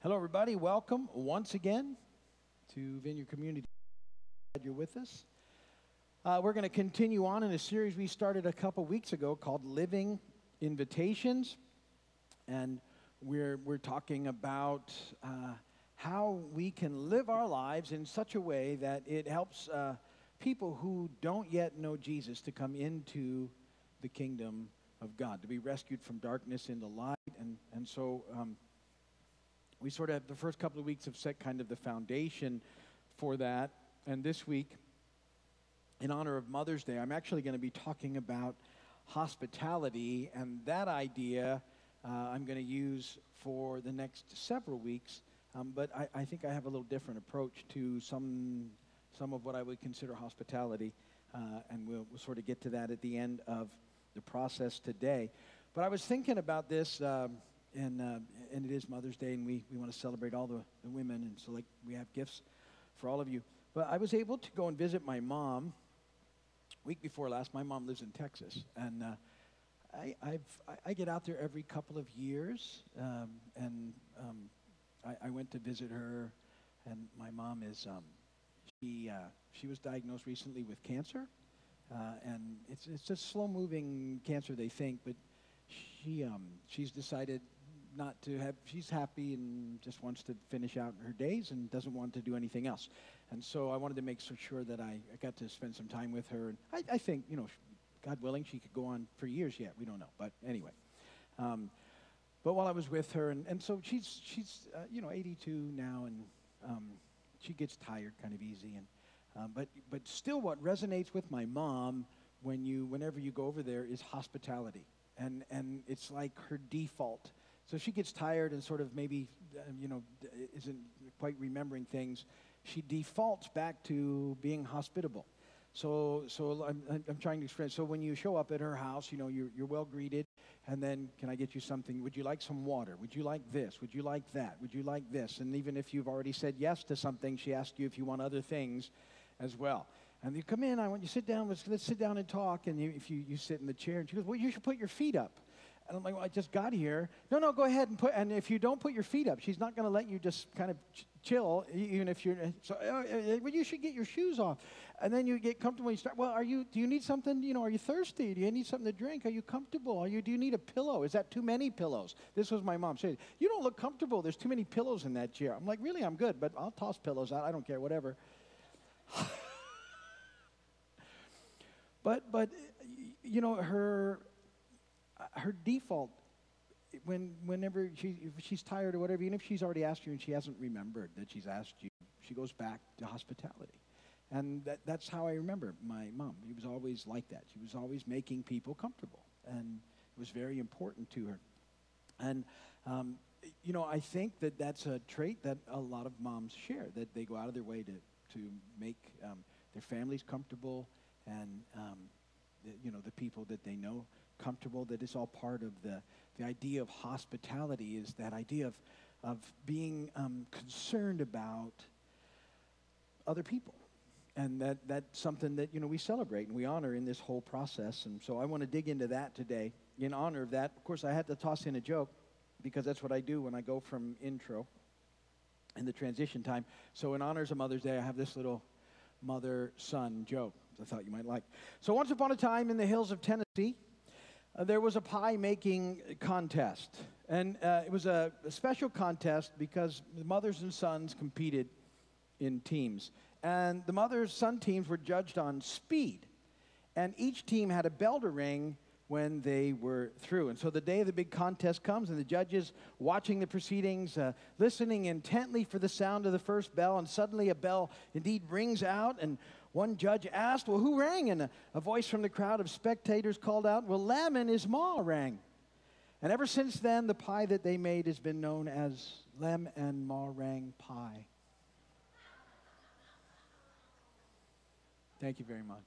Hello, everybody. Welcome once again to Vineyard Community. Glad you're with us. Uh, we're going to continue on in a series we started a couple weeks ago called Living Invitations. And we're, we're talking about uh, how we can live our lives in such a way that it helps uh, people who don't yet know Jesus to come into the kingdom of God, to be rescued from darkness into light. And, and so um, we sort of, the first couple of weeks have set kind of the foundation for that. And this week, in honor of Mother's Day, I'm actually going to be talking about hospitality. And that idea uh, I'm going to use for the next several weeks. Um, but I, I, think I have a little different approach to some, some of what I would consider hospitality. Uh, and we'll, we'll sort of get to that at the end of the process today. But I was thinking about this, um, and, uh, and it is Mother's Day, and we, we want to celebrate all the, the women, and so like we have gifts for all of you. But I was able to go and visit my mom week before last. My mom lives in Texas, and uh, I, I've, I, get out there every couple of years, um, and um, I, I, went to visit her, and my mom is um, she uh, she was diagnosed recently with cancer, uh, and it's it's a slow moving cancer they think, but she um, she's decided not to have she's happy and just wants to finish out her days and doesn't want to do anything else and so i wanted to make sure that I, I got to spend some time with her and I, I think you know god willing she could go on for years yet we don't know but anyway um, but while i was with her and, and so she's she's uh, you know 82 now and um, she gets tired kind of easy and um, but, but still, what resonates with my mom when you, whenever you go over there is hospitality. And, and it's like her default. So she gets tired and sort of maybe, uh, you know, isn't quite remembering things. She defaults back to being hospitable. So, so I'm, I'm trying to explain. So when you show up at her house, you know, you're, you're well greeted. And then, can I get you something? Would you like some water? Would you like this? Would you like that? Would you like this? And even if you've already said yes to something, she asks you if you want other things as well. And you come in, I want you to sit down, let's, let's sit down and talk. And you, if you, you sit in the chair, and she goes, Well, you should put your feet up. And I'm like, Well, I just got here. No, no, go ahead and put, and if you don't put your feet up, she's not going to let you just kind of ch- chill, even if you're, so, uh, uh, well, you should get your shoes off. And then you get comfortable. You start, well, are you, do you need something, you know, are you thirsty? Do you need something to drink? Are you comfortable? Are you, do you need a pillow? Is that too many pillows? This was my mom saying, You don't look comfortable. There's too many pillows in that chair. I'm like, Really? I'm good, but I'll toss pillows out. I don't care, whatever. But, but you know, her, her default, when, whenever she, she's tired or whatever, even if she's already asked you and she hasn't remembered that she's asked you, she goes back to hospitality. And that, that's how I remember my mom. She was always like that. She was always making people comfortable. And it was very important to her. And, um, you know, I think that that's a trait that a lot of moms share, that they go out of their way to, to make um, their families comfortable and um, the, you know the people that they know comfortable. That is all part of the the idea of hospitality. Is that idea of of being um, concerned about other people and that, that's something that you know we celebrate and we honor in this whole process and so i want to dig into that today in honor of that of course i had to toss in a joke because that's what i do when i go from intro in the transition time so in honors of mother's day i have this little mother son joke I thought you might like. So, once upon a time in the hills of Tennessee, there was a pie making contest. And uh, it was a, a, special contest because the mothers and sons competed in teams. And the mothers son teams were judged on speed. And each team had a bell to ring when they were through. And so the day of the big contest comes, and the judges watching the proceedings, uh, listening intently for the sound of the first bell, and suddenly a bell indeed rings out, and one judge asked, Well, who rang? And a, a voice from the crowd of spectators called out, Well, Lem and his ma rang. And ever since then, the pie that they made has been known as Lem and Ma Rang Pie. Thank you very much.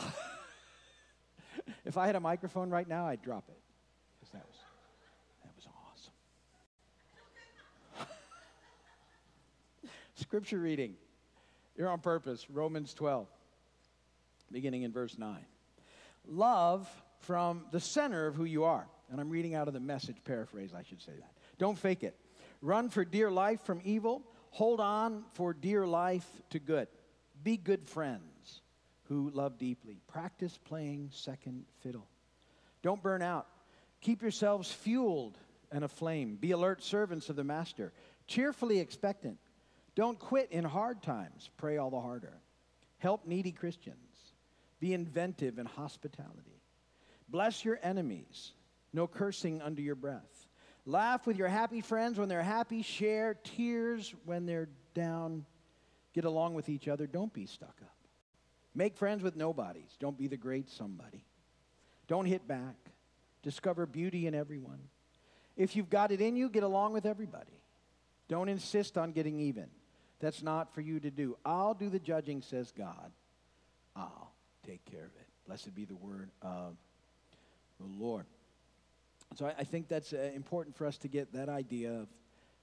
if I had a microphone right now, I'd drop it. Because that was, that was awesome. Scripture reading. You're on purpose. Romans 12, beginning in verse 9. Love from the center of who you are. And I'm reading out of the message paraphrase, I should say that. Don't fake it. Run for dear life from evil. Hold on for dear life to good. Be good friends who love deeply. Practice playing second fiddle. Don't burn out. Keep yourselves fueled and aflame. Be alert servants of the Master, cheerfully expectant. Don't quit in hard times. Pray all the harder. Help needy Christians. Be inventive in hospitality. Bless your enemies. No cursing under your breath. Laugh with your happy friends when they're happy. Share tears when they're down. Get along with each other. Don't be stuck up. Make friends with nobodies. Don't be the great somebody. Don't hit back. Discover beauty in everyone. If you've got it in you, get along with everybody. Don't insist on getting even. That's not for you to do. I'll do the judging, says God. I'll take care of it. Blessed be the word of the Lord. So I, I think that's uh, important for us to get that idea of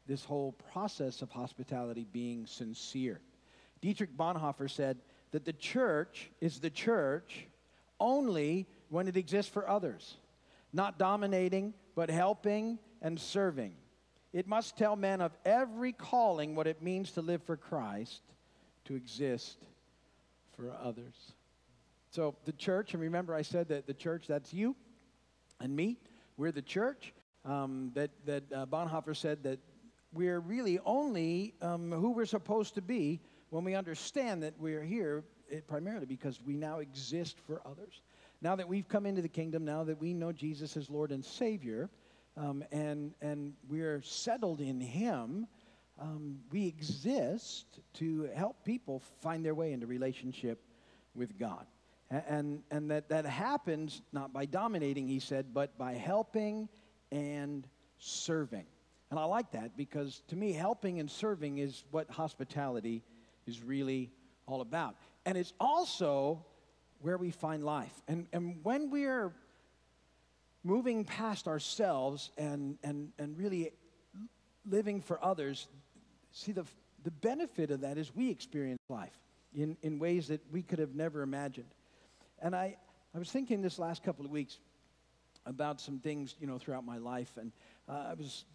this whole process of hospitality being sincere. Dietrich Bonhoeffer said that the church is the church only when it exists for others, not dominating, but helping and serving. It must tell men of every calling what it means to live for Christ, to exist for others. So the church, and remember I said that the church, that's you and me. We're the church. Um, that that uh, Bonhoeffer said that we're really only um, who we're supposed to be when we understand that we're here it, eh, primarily because we now exist for others. Now that we've come into the kingdom, now that we know Jesus as Lord and Savior, um, and, and we're settled in Him, um, we exist to help people find their way into relationship with God. And, and that, that happens not by dominating, he said, but by helping and serving. And I like that because to me, helping and serving is what hospitality is really all about. And it's also where we find life. And, and when we're moving past ourselves and, and, and really living for others, see, the, the benefit of that is we experience life in, in ways that we could have never imagined. And I, I was thinking this last couple of weeks about some things, you know, throughout my life. And uh, I was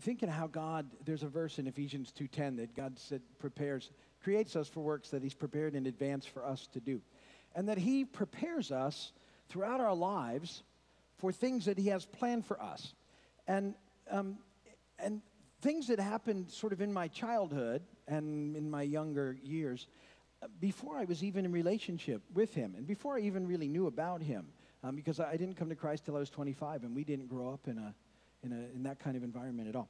thinking how God, there's a verse in Ephesians 2.10 that God said prepares, creates us for works that he's prepared in advance for us to do. And that he prepares us throughout our lives for things that he has planned for us. And, um, and things that happened sort of in my childhood and in my younger years before I was even in relationship with him and before I even really knew about him, um, because I didn't come to Christ till I was 25 and we didn't grow up in, a, in, a, in that kind of environment at all.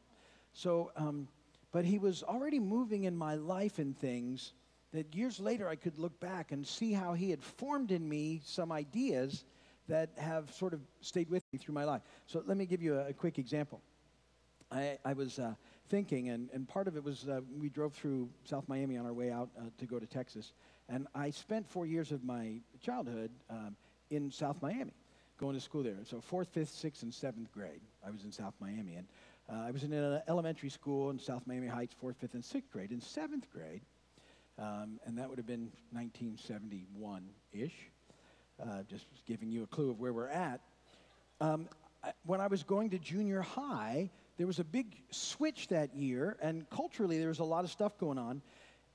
So, um, but he was already moving in my life and things that years later I could look back and see how he had formed in me some ideas that have sort of stayed with me through my life. So let me give you a, a quick example. I, I was uh, thinking, and, and part of it was uh, we drove through South Miami on our way out uh, to go to Texas. And I spent four years of my childhood um, in South Miami, going to school there. So fourth, fifth, sixth, and seventh grade, I was in South Miami. And uh, I was in an elementary school in South Miami Heights, fourth, fifth, and sixth grade. In seventh grade, um, and that would have been 1971-ish, uh, just giving you a clue of where we're at. Um, I, when I was going to junior high, there was a big switch that year, and culturally there was a lot of stuff going on.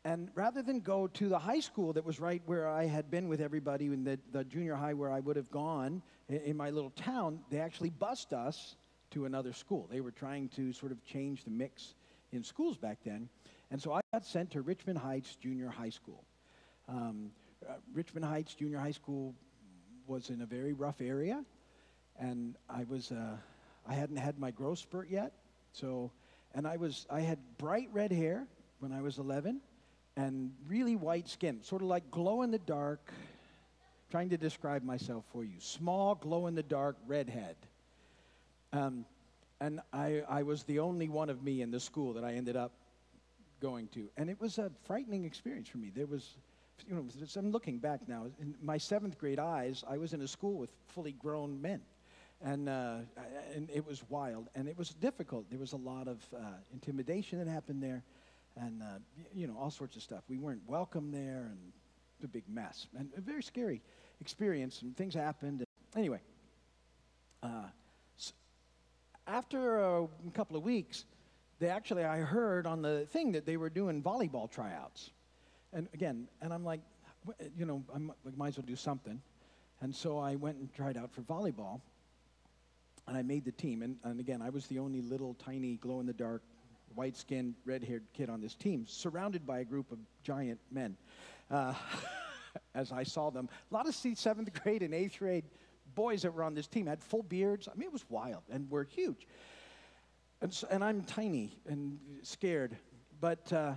And rather than go to the high school that was right where I had been with everybody in the, the junior high where I would have gone in, in my little town, they actually bused us to another school. They were trying to sort of change the mix in schools back then. And so I got sent to Richmond Heights Junior High School. Um, uh, Richmond Heights Junior High School was in a very rough area, and I was. Uh, I hadn't had my growth spurt yet. So, and I was, I had bright red hair when I was 11 and really white skin, sort of like glow in the dark, trying to describe myself for you. Small, glow in the dark redhead. Um, and I, I was the only one of me in the school that I ended up going to. And it was a frightening experience for me. There was, you know, I'm looking back now. In my seventh grade eyes, I was in a school with fully grown men and, uh, and it was wild and it was difficult. There was a lot of uh, intimidation that happened there, and uh, you know all sorts of stuff. We weren't welcome there, and a big mess and a very scary experience. And things happened. Anyway, uh, so after a couple of weeks, they actually, I heard on the thing that they were doing volleyball tryouts. And again, and I'm like, you know, I might as well do something. And so I went and tried out for volleyball. And I made the team. And, and again, I was the only little tiny glow in the dark, white skinned, red haired kid on this team, surrounded by a group of giant men. Uh, as I saw them, a lot of seventh grade and eighth grade boys that were on this team had full beards. I mean, it was wild and we're huge. And, so, and I'm tiny and scared. But, uh,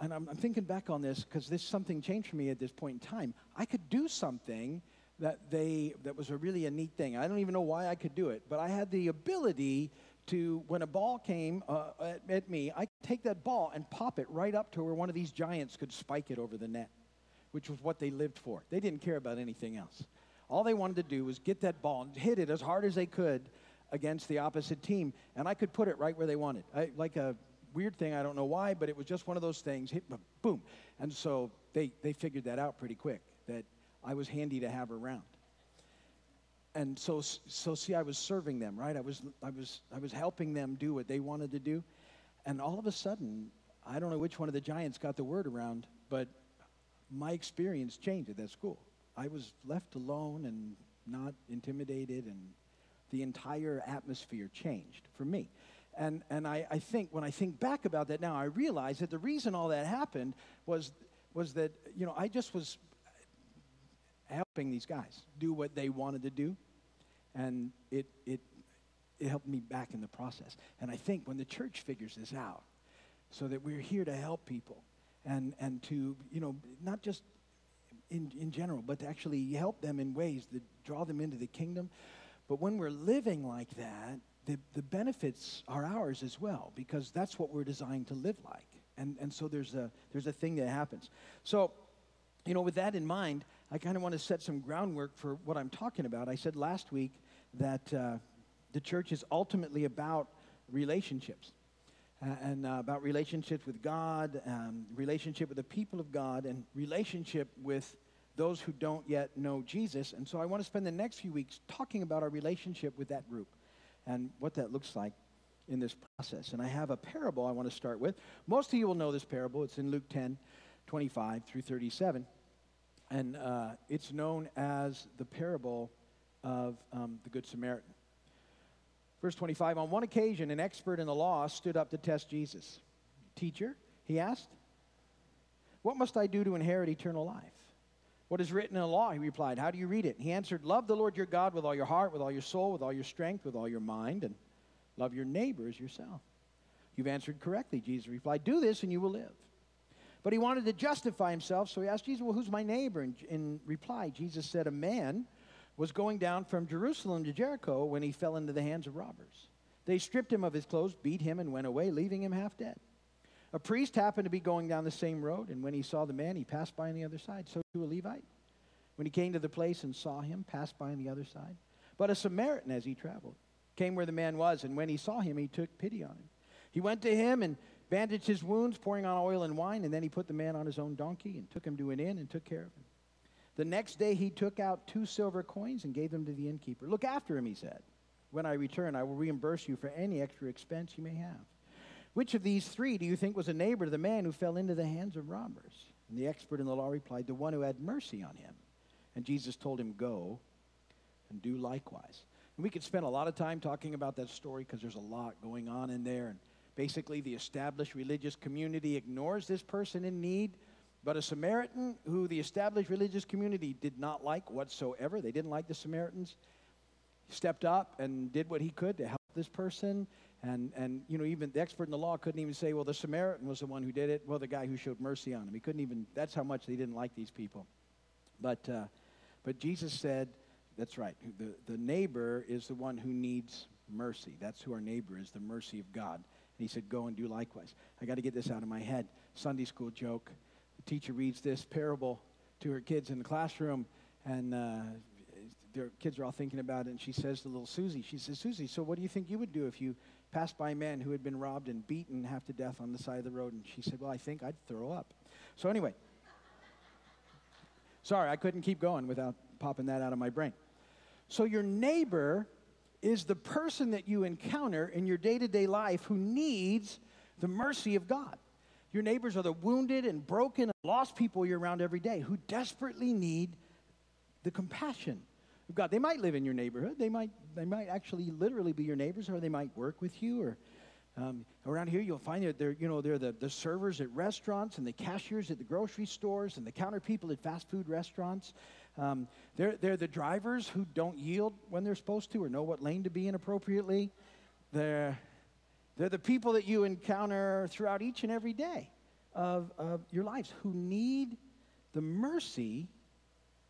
and I'm, I'm thinking back on this because this something changed for me at this point in time. I could do something that they that was a really a neat thing. I don't even know why I could do it, but I had the ability to when a ball came uh, at, at, me, I could take that ball and pop it right up to where one of these giants could spike it over the net, which was what they lived for. They didn't care about anything else. All they wanted to do was get that ball and hit it as hard as they could against the opposite team, and I could put it right where they wanted. I, like a weird thing, I don't know why, but it was just one of those things, hit, boom. And so they, they figured that out pretty quick, that I was handy to have around. And so, so see, I was serving them, right? I was, I, was, I was helping them do what they wanted to do. And all of a sudden, I don't know which one of the giants got the word around, but my experience changed at that school. I was left alone and not intimidated, and the entire atmosphere changed for me. And, and I, I think when I think back about that now, I realize that the reason all that happened was, was that, you know, I just was helping these guys do what they wanted to do. And it, it, it helped me back in the process. And I think when the church figures this out, so that we're here to help people and, and to, you know, not just in, in general, but to actually help them in ways that draw them into the kingdom. But when we're living like that, the, the benefits are ours as well, because that's what we're designed to live like. And, and so there's a, there's a thing that happens. So, you know, with that in mind, I kind of want to set some groundwork for what I'm talking about. I said last week that uh, the church is ultimately about relationships. And uh, about relationships with God, um, relationship with the people of God, and relationship with those who don't yet know Jesus. And so I want to spend the next few weeks talking about our relationship with that group and what that looks like in this process. And I have a parable I want to start with. Most of you will know this parable. It's in Luke 10, 25 through 37. And uh, it's known as the parable of um, the Good Samaritan. Verse 25 On one occasion, an expert in the law stood up to test Jesus. Teacher, he asked, What must I do to inherit eternal life? What is written in the law? He replied, How do you read it? He answered, Love the Lord your God with all your heart, with all your soul, with all your strength, with all your mind, and love your neighbor as yourself. You've answered correctly, Jesus replied. Do this and you will live. But he wanted to justify himself, so he asked Jesus, Well, who's my neighbor? And in reply, Jesus said, A man was going down from Jerusalem to Jericho when he fell into the hands of robbers. They stripped him of his clothes, beat him, and went away, leaving him half dead. A priest happened to be going down the same road, and when he saw the man, he passed by on the other side. So to a Levite. When he came to the place and saw him, passed by on the other side. But a Samaritan, as he traveled, came where the man was, and when he saw him, he took pity on him. He went to him and bandaged his wounds, pouring on oil and wine, and then he put the man on his own donkey and took him to an inn and took care of him. The next day he took out two silver coins and gave them to the innkeeper. Look after him, he said. When I return, I will reimburse you for any extra expense you may have. Which of these three do you think was a neighbor to the man who fell into the hands of robbers? And the expert in the law replied, The one who had mercy on him. And Jesus told him, Go and do likewise. And we could spend a lot of time talking about that story because there's a lot going on in there. And basically, the established religious community ignores this person in need but a Samaritan who the established religious community did not like whatsoever, they didn't like the Samaritans, stepped up and did what he could to help this person. And, and, you know, even the expert in the law couldn't even say, well, the Samaritan was the one who did it. Well, the guy who showed mercy on him. He couldn't even, that's how much they didn't like these people. But, uh, but Jesus said, that's right. The, the neighbor is the one who needs mercy. That's who our neighbor is, the mercy of God. And he said, go and do likewise. I got to get this out of my head. Sunday school joke The teacher reads this parable to her kids in the classroom, and uh, their kids are all thinking about it. And she says to little Susie, she says, Susie, so what do you think you would do if you passed by a man who had been robbed and beaten half to death on the side of the road? And she said, Well, I think I'd throw up. So anyway, sorry, I couldn't keep going without popping that out of my brain. So your neighbor is the person that you encounter in your day to day life who needs the mercy of God. Your neighbors are the wounded and broken and lost people you're around every day who desperately need the compassion of God. They might live in your neighborhood. They might, they might actually literally be your neighbors, or they might work with you. Or um, around here, you'll find that they're, you know, they're the, the servers at restaurants and the cashiers at the grocery stores and the counter people at fast food restaurants. Um, they're, they're the drivers who don't yield when they're supposed to or know what lane to be in appropriately. They're they're the people that you encounter throughout each and every day of, of your lives who need the mercy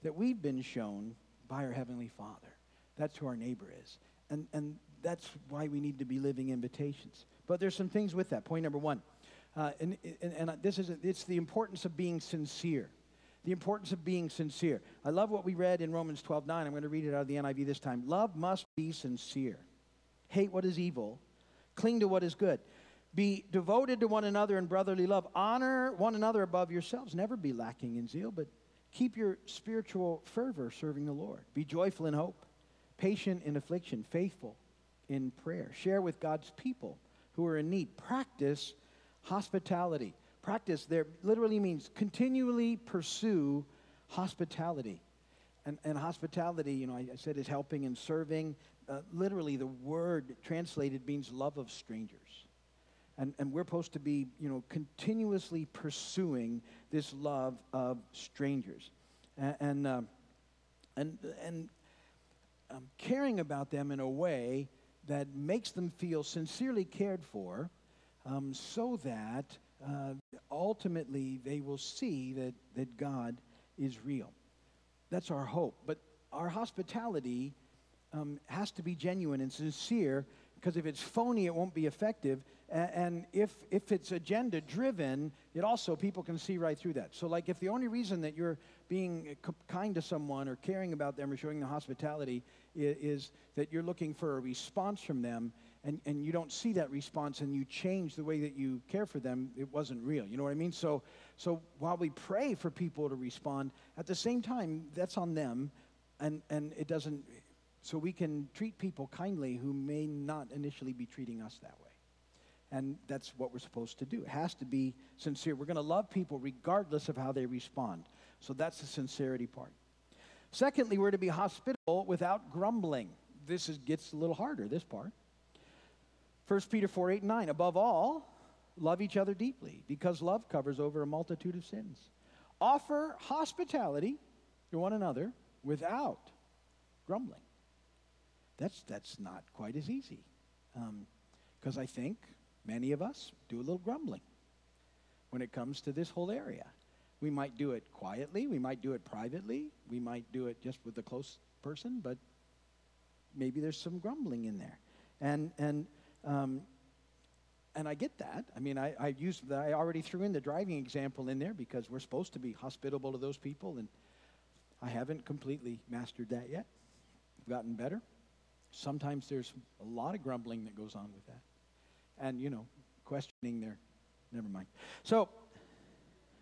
that we've been shown by our Heavenly Father. That's who our neighbor is. And, and that's why we need to be living invitations. But there's some things with that. Point number one. Uh, and, and, and this is, it's the importance of being sincere. The importance of being sincere. I love what we read in Romans 12 9. I'm going to read it out of the NIV this time. Love must be sincere. Hate what is evil Cling to what is good. Be devoted to one another in brotherly love. Honor one another above yourselves. Never be lacking in zeal, but keep your spiritual fervor serving the Lord. Be joyful in hope, patient in affliction, faithful in prayer. Share with God's people who are in need. Practice hospitality. Practice there literally means continually pursue hospitality. And, and hospitality, you know, I, I said is helping and serving uh, literally the word translated means love of strangers. And, and we're supposed to be, you know, continuously pursuing this love of strangers. And, and, uh, and, and um, caring about them in a way that makes them feel sincerely cared for um, so that uh, ultimately they will see that, that God is real. That's our hope. But our hospitality um, has to be genuine and sincere because if it's phony, it won't be effective. And if, if it's agenda driven, it also, people can see right through that. So, like, if the only reason that you're being kind to someone or caring about them or showing the hospitality is, is that you're looking for a response from them and, and you don't see that response and you change the way that you care for them, it wasn't real. You know what I mean? So, so while we pray for people to respond, at the same time, that's on them. And, and it doesn't, so we can treat people kindly who may not initially be treating us that way. And that's what we're supposed to do. It has to be sincere. We're going to love people regardless of how they respond. So that's the sincerity part. Secondly, we're to be hospitable without grumbling. This is, gets a little harder, this part. 1 Peter 4 8 and 9. Above all, love each other deeply, because love covers over a multitude of sins. Offer hospitality to one another without grumbling that's, that's not quite as easy. Because um, I think many of us do a little grumbling when it comes to this whole area. We might do it quietly, we might do it privately, we might do it just with a close person, but maybe there's some grumbling in there. And, and, um, and I get that. I mean, I, I used the, I already threw in the driving example in there because we're supposed to be hospitable to those people, and I haven't completely mastered that yet. I've gotten better. Sometimes there's a lot of grumbling that goes on with that. And, you know, questioning there. Never mind. So,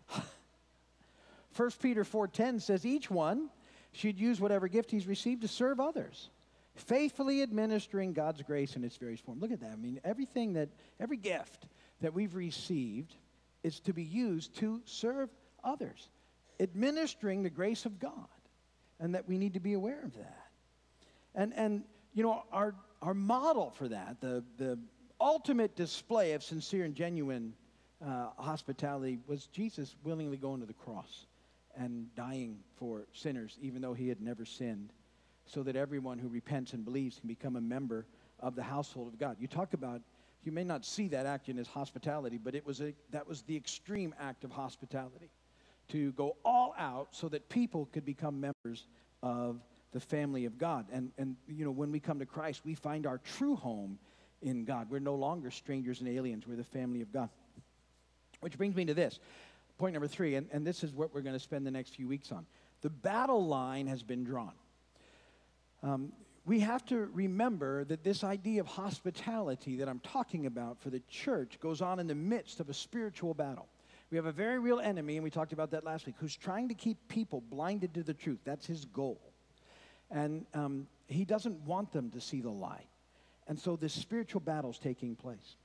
1 Peter 4.10 says, each one should use whatever gift he's received to serve others, faithfully administering God's grace in its various forms. Look at that. I mean, everything that, every gift that we've received is to be used to serve others, administering the grace of God, and that we need to be aware of that. And, and you know, our, our model for that, the, the ultimate display of sincere and genuine uh, hospitality, was Jesus willingly going to the cross and dying for sinners, even though he had never sinned, so that everyone who repents and believes can become a member of the household of God. You talk about, you may not see that act in as hospitality, but it was a, that was the extreme act of hospitality to go all out so that people could become members of the family of God. And, and, you know, when we come to Christ, we find our true home in God. We're no longer strangers and aliens, we're the family of God. Which brings me to this point number three, and, and this is what we're going to spend the next few weeks on. The battle line has been drawn. Um, we have to remember that this idea of hospitality that I'm talking about for the church goes on in the midst of a spiritual battle. We have a very real enemy, and we talked about that last week, who's trying to keep people blinded to the truth. That's his goal. And um, he doesn't want them to see the light. And so this spiritual battle is taking place.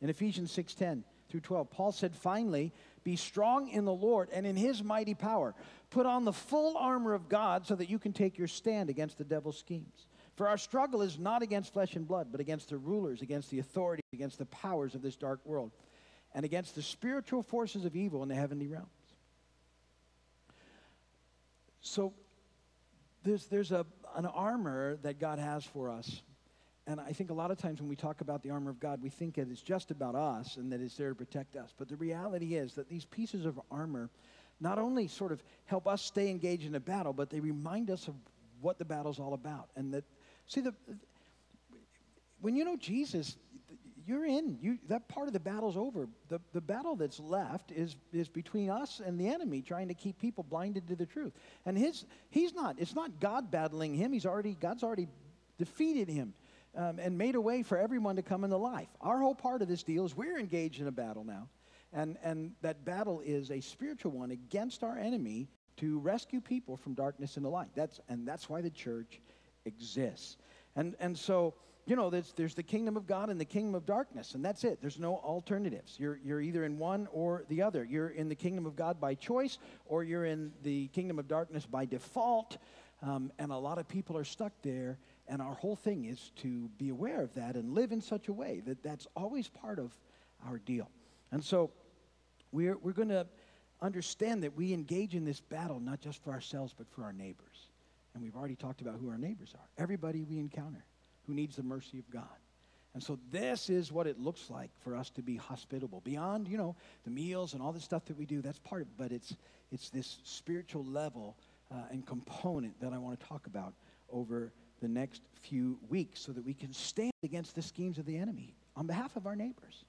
In Ephesians 6:10 through 12, Paul said, "Finally, be strong in the Lord and in his mighty power. Put on the full armor of God so that you can take your stand against the devil's schemes. For our struggle is not against flesh and blood, but against the rulers, against the authorities, against the powers of this dark world, and against the spiritual forces of evil in the heavenly realms." So there's, there's a, an armor that God has for us. And I think a lot of times when we talk about the armor of God, we think it's just about us and that it's there to protect us. But the reality is that these pieces of armor not only sort of help us stay engaged in a battle, but they remind us of what the battle's all about. And that, see, the, when you know Jesus, you're in. You, that part of the battle's over. The, the battle that's left is, is between us and the enemy trying to keep people blinded to the truth. And his, he's not, it's not God battling him. He's already, God's already defeated him um, and made a way for everyone to come into life. Our whole part of this deal is we're engaged in a battle now. And, and that battle is a spiritual one against our enemy to rescue people from darkness into light. That's, and that's why the church exists. And, and so you know, there's, there's the kingdom of God and the kingdom of darkness, and that's it. There's no alternatives. You're, you're either in one or the other. You're in the kingdom of God by choice, or you're in the kingdom of darkness by default. Um, and a lot of people are stuck there, and our whole thing is to be aware of that and live in such a way that that's always part of our deal. And so we're, we're going to understand that we engage in this battle not just for ourselves, but for our neighbors. And we've already talked about who our neighbors are everybody we encounter who needs the mercy of God. And so this is what it looks like for us to be hospitable. Beyond, you know, the meals and all the stuff that we do, that's part of it. But it's, it's this spiritual level uh, and component that I want to talk about over the next few weeks so that we can stand against the schemes of the enemy on behalf of our neighbors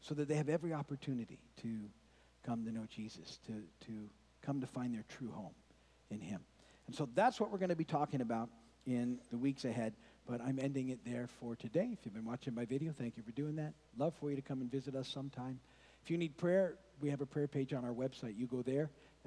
so that they have every opportunity to come to know Jesus, to, to come to find their true home in him. And so that's what we're going to be talking about in the weeks ahead. But I'm ending it there for today. If you've been watching my video, thank you for doing that. Love for you to come and visit us sometime. If you need prayer, we have a prayer page on our website. You go there,